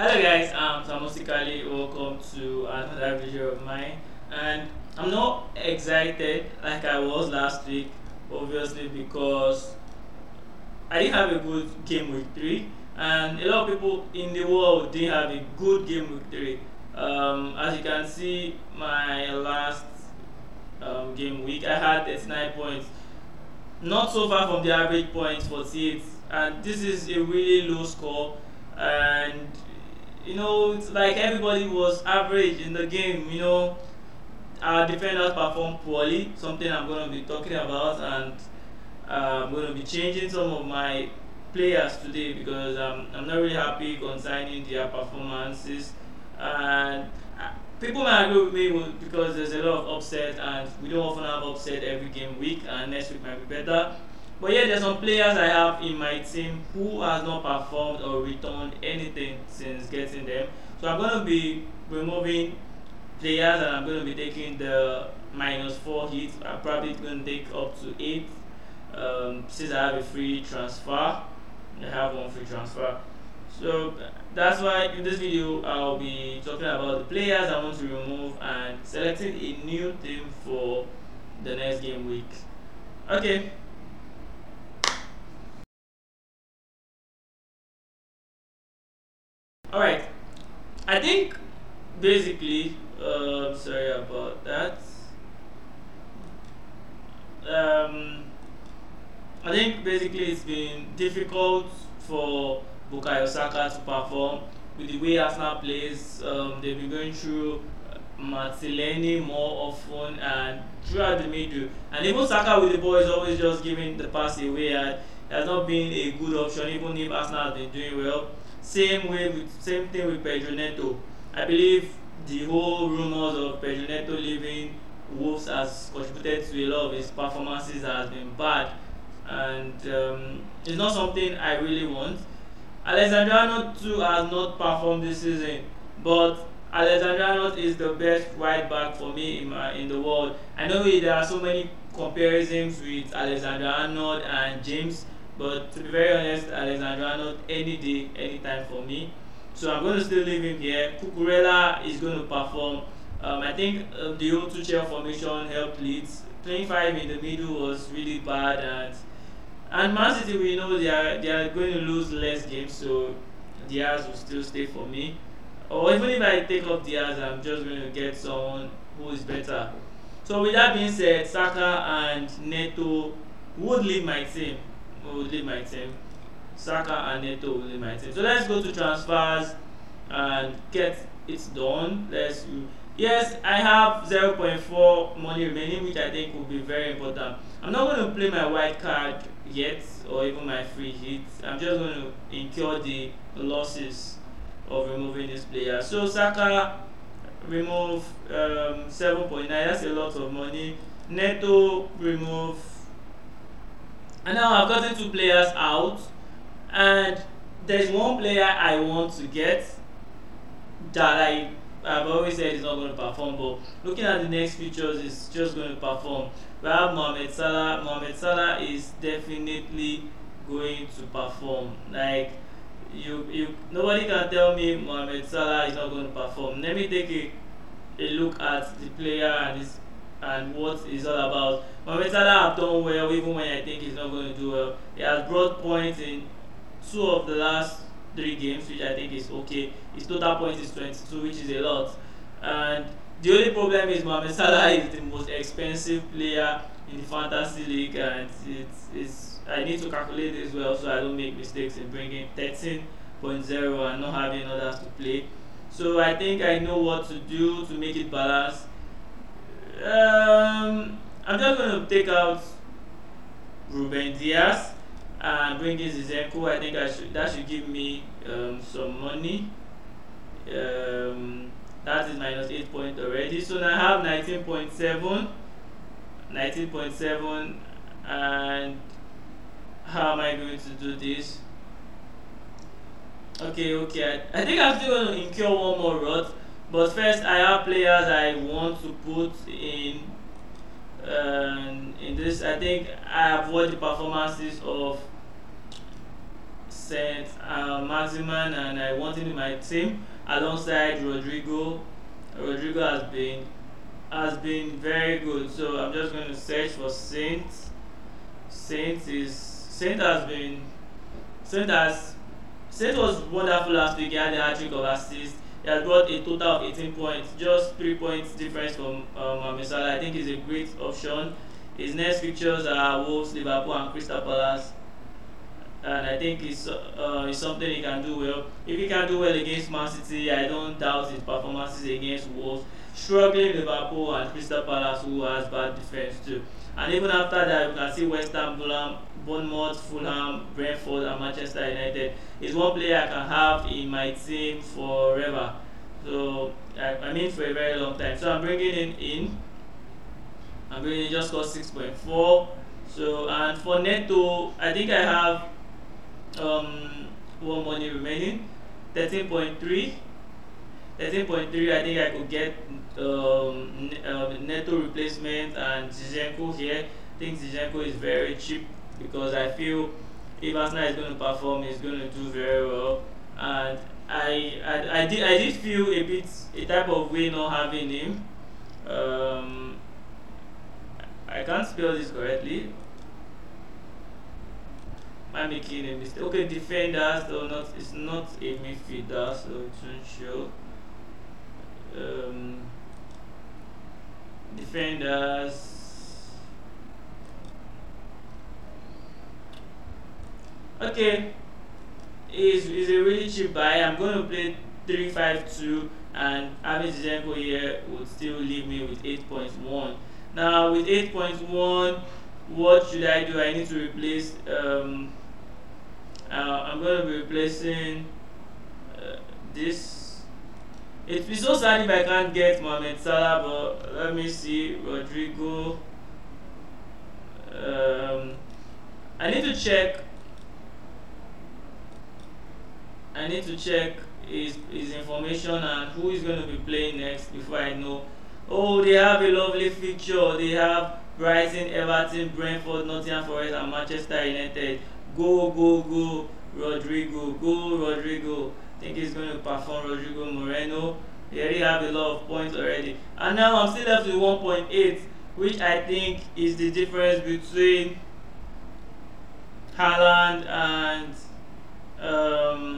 Hello guys, I'm Samostically. Welcome to another video of mine. And I'm not excited like I was last week, obviously because I didn't have a good game week three, and a lot of people in the world didn't have a good game week three. Um, as you can see, my last um, game week I had 39 points, not so far from the average points 48, and this is a really low score. And you know, it's like everybody was average in the game. You know, our defenders performed poorly, something I'm going to be talking about, and uh, I'm going to be changing some of my players today because um, I'm not really happy concerning their performances. And uh, people might agree with me because there's a lot of upset, and we don't often have upset every game week, and next week might be better. But yeah, there's some players I have in my team who has not performed or returned anything since getting them. So I'm going to be removing players and I'm going to be taking the minus 4 hits. I'm probably going to take up to 8 um, since I have a free transfer. I have one free transfer. So that's why in this video I'll be talking about the players I want to remove and selecting a new team for the next game week. Okay. Alright. I think basically uh, sorry about that. Um, I think basically it's been difficult for Bukayo Saka to perform with the way Arsenal plays. Um, they've been going through Martinelli more often and throughout the middle. And even Saka with the ball is always just giving the pass away. And it has not been a good option, even if Arsenal has been doing well. Same way with same thing with Pedro Neto. I believe the whole rumors of Pedro Neto leaving Wolves has contributed to a lot of his performances has been bad and um, it's not something I really want. Alexander Arnold too has not performed this season, but Alexander Arnold is the best right back for me in my in the world. I know there are so many comparisons with Alexander Arnold and James, but to be very honest, Alexander not any day, any time for me. So I'm going to still leave him here. Cucurella is going to perform. Um, I think uh, the old two chair formation helped Leeds. Playing five in the middle was really bad, and and Man City we know they are they are going to lose less games, so Dias will still stay for me. Or even if I take off Dias, I'm just going to get someone who is better. So with that being said, Saka and Neto would leave my team. Leave my team. Saka and Neto leave my team. So let's go to transfers and get it done. Let's yes, I have 0.4 money remaining, which I think will be very important. I'm not going to play my white card yet, or even my free hit. I'm just going to incur the losses of removing this player. So Saka remove um, 7.9. That's a lot of money. Neto remove. And now I've gotten two players out and there's one player I want to get that I I've always said he's not going to perform, but looking at the next features, he's just going to perform. We have Mohamed Salah. Mohamed Salah is definitely going to perform. Like you, you, nobody can tell me Mohamed Salah is not going to perform. Let me take a, a look at the player and his and what all about. Mohamed Salah have done well, even when I think he's not going to do well. He has brought points in two of the last three games, which I think is okay. His total points is 22, which is a lot. And the only problem is Mohamed Salah is the most expensive player in the fantasy league, and it's, it's I need to calculate this well so I don't make mistakes in bringing 13.0 and not having others to play. So I think I know what to do to make it balanced. Um, I'm just going to take out Ruben Dias and bring in Zinchenko, I think I should that should give me um, some money. Um, that is minus 8 point already. So now I have 19.7. 19.7 and how am I going to do this? Okay, okay. I, I think I'm still going to incur one more rot. But first, I have players I want to put in in this. I think I have watched the performances of Saint uh, Maximin and I want him in my team alongside Rodrigo. Rodrigo has been has been very good. So I'm just going to search for Saint. Saint is Saint has been Saint has Saint was wonderful last week. He had a hat trick of assists. He has brought a total of 18 points, just three points difference from um, Salah. I think he's a great option. His next fixtures are Wolves, Liverpool, and Crystal Palace. And I think it's, uh, it's something he can do well. If he can do well against Man City, I don't doubt his performances against Wolves. Struggling Liverpool and Crystal Palace, who has bad defense too. And even after that, you can see West Ham, Fulham, Bournemouth, Fulham, Brentford, and Manchester United. Is one player I can have in my team forever. So I, I mean for a very long time. So I'm bringing him in. I'm bringing in just got 6.4. So and for Neto, I think I have um one money remaining, 13.3. 13.3 I think I could get um, um, Neto replacement and Zinchenko here. I think Zinchenko is very cheap because I feel if Arsenal is going to perform, he's going to do very well. And I, I, I did I did feel a bit a type of way not having him. Um, I can't spell this correctly. Am making a mistake? Okay, defender, so not it's not a midfielder, so it shouldn't show. Um, defenders. Okay, is is a really cheap buy. I'm going to play three five two, and Amit Zinchenko here would still leave me with eight point one. Now with eight point one, what should I do? I need to replace. Um, uh, I'm going to be replacing uh, this. It'd be so sad if I can't get Mohamed Salah, but let me see Rodrigo. Um, I need to check I need to check his, his information and who is going to be playing next before I know. Oh, they have a lovely fixture. They have Brighton, Everton, Brentford, Nottingham Forest, and Manchester United. Go, go, go, Rodrigo. Go, Rodrigo. I think he's going to perform Rodrigo Moreno. They already have a lot of points already. And now I'm still left with 1.8, which I think is the difference between Haaland and um,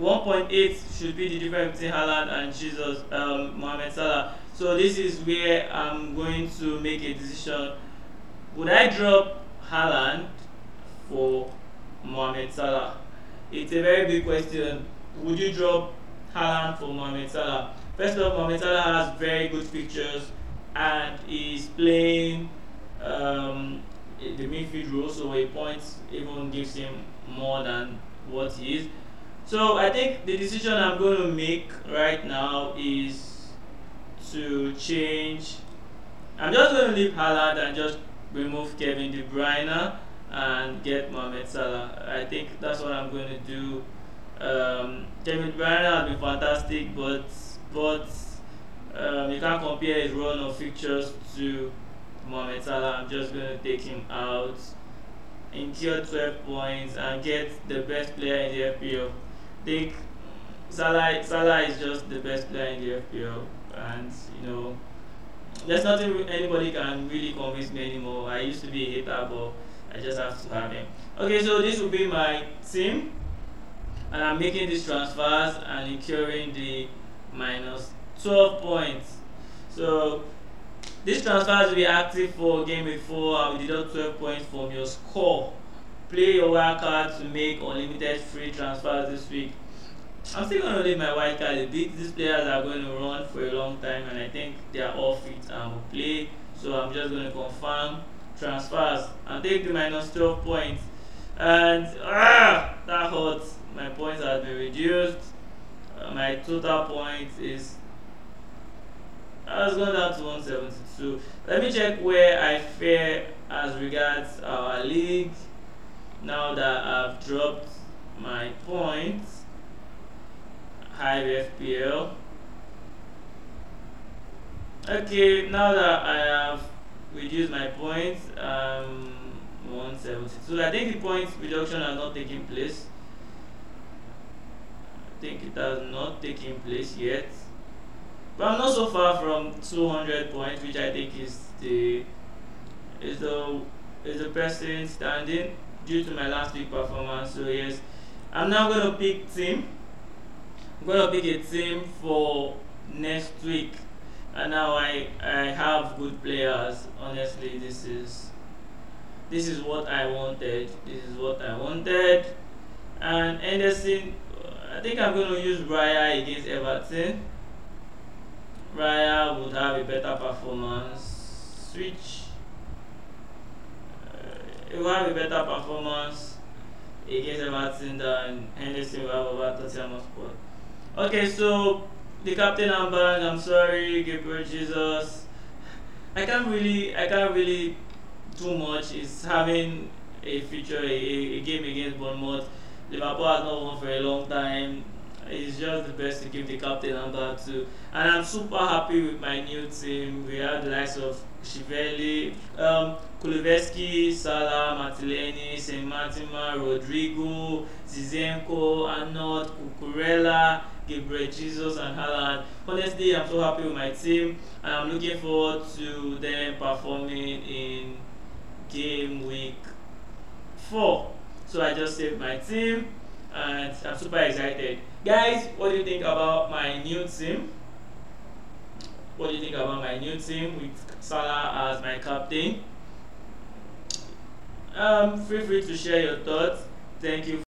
1.8 should be the difference between Haaland and Jesus, um, Mohamed Salah. So this is where I'm going to make a decision. Would I drop Haaland for Mohamed Salah? It's a very big question. Would you drop Haaland for Mohamed Salah? First of all, Mohamed Salah has very good pictures and is playing um, the midfield role, so a point even gives him more than what he is. So I think the decision I'm going to make right now is to change. I'm just going to leave Haaland and just remove Kevin De Bruyne and get Mohamed Salah. I think that's what I'm going to do. Um, Kevin De Bruyne has been fantastic, but but um, you can't compare his run of fixtures to Mohamed Salah. I'm just going to take him out, incur 12 points, and get the best player in the FPL think Salah Salah is just the best player in the FPL, and you know, there's nothing anybody can really convince me anymore. I used to be a hater, but I just have to have him. Okay, so this will be my team, and I'm making these transfers and incurring the minus 12 points. So these transfers will be active for game before I will deduct 12 points from your score play your wild card to make unlimited free transfers this week. I'm still going to leave my wild card. These players are going to run for a long time, and I think they are all fit and will play. So I'm just going to confirm transfers and take the minus 12 points. And ah, that hurts. My points have been reduced. Uh, my total points is I has gone down to 172. Let me check where I fare as regards our league now that I've dropped my points Hive FPL okay now that I have reduced my points um 1 172. I think the point reduction has not taken place. I think it has not taken place yet. But I'm not so far from 200 points, which I think is the is the is the person standing due to my last week performance. So yes, I'm now going to pick team. I'm going to pick a team for next week. And now I I have good players. Honestly, this is this is what I wanted. This is what I wanted. And Henderson, I think I'm going to use Raya against Everton. Raya would have a better performance. Switch. It will have a better performance against Everton than Henderson will have over Tottenham Hotspur. Okay, so the captain armband, I'm sorry, Gabriel Jesus. I can't really, I can't really do much. It's having a feature, a, a game against Bournemouth. Liverpool has not won for a long time it's just the best to give the captain number to. And I'm super happy with my new team. We have the likes of Shiveli, um, Kuleveski, Salah, Martinelli, Saint Martima, Rodrigo, Zizenko, Arnold, Cucurella, Gabriel Jesus, and Haaland. Honestly, I'm so happy with my team, and I'm looking forward to them performing in game week four. So I just saved my team, and I'm super excited. Guys, what do you think about my new team? What do you think about my new team with Salah as my captain? Um, feel free to share your thoughts. Thank you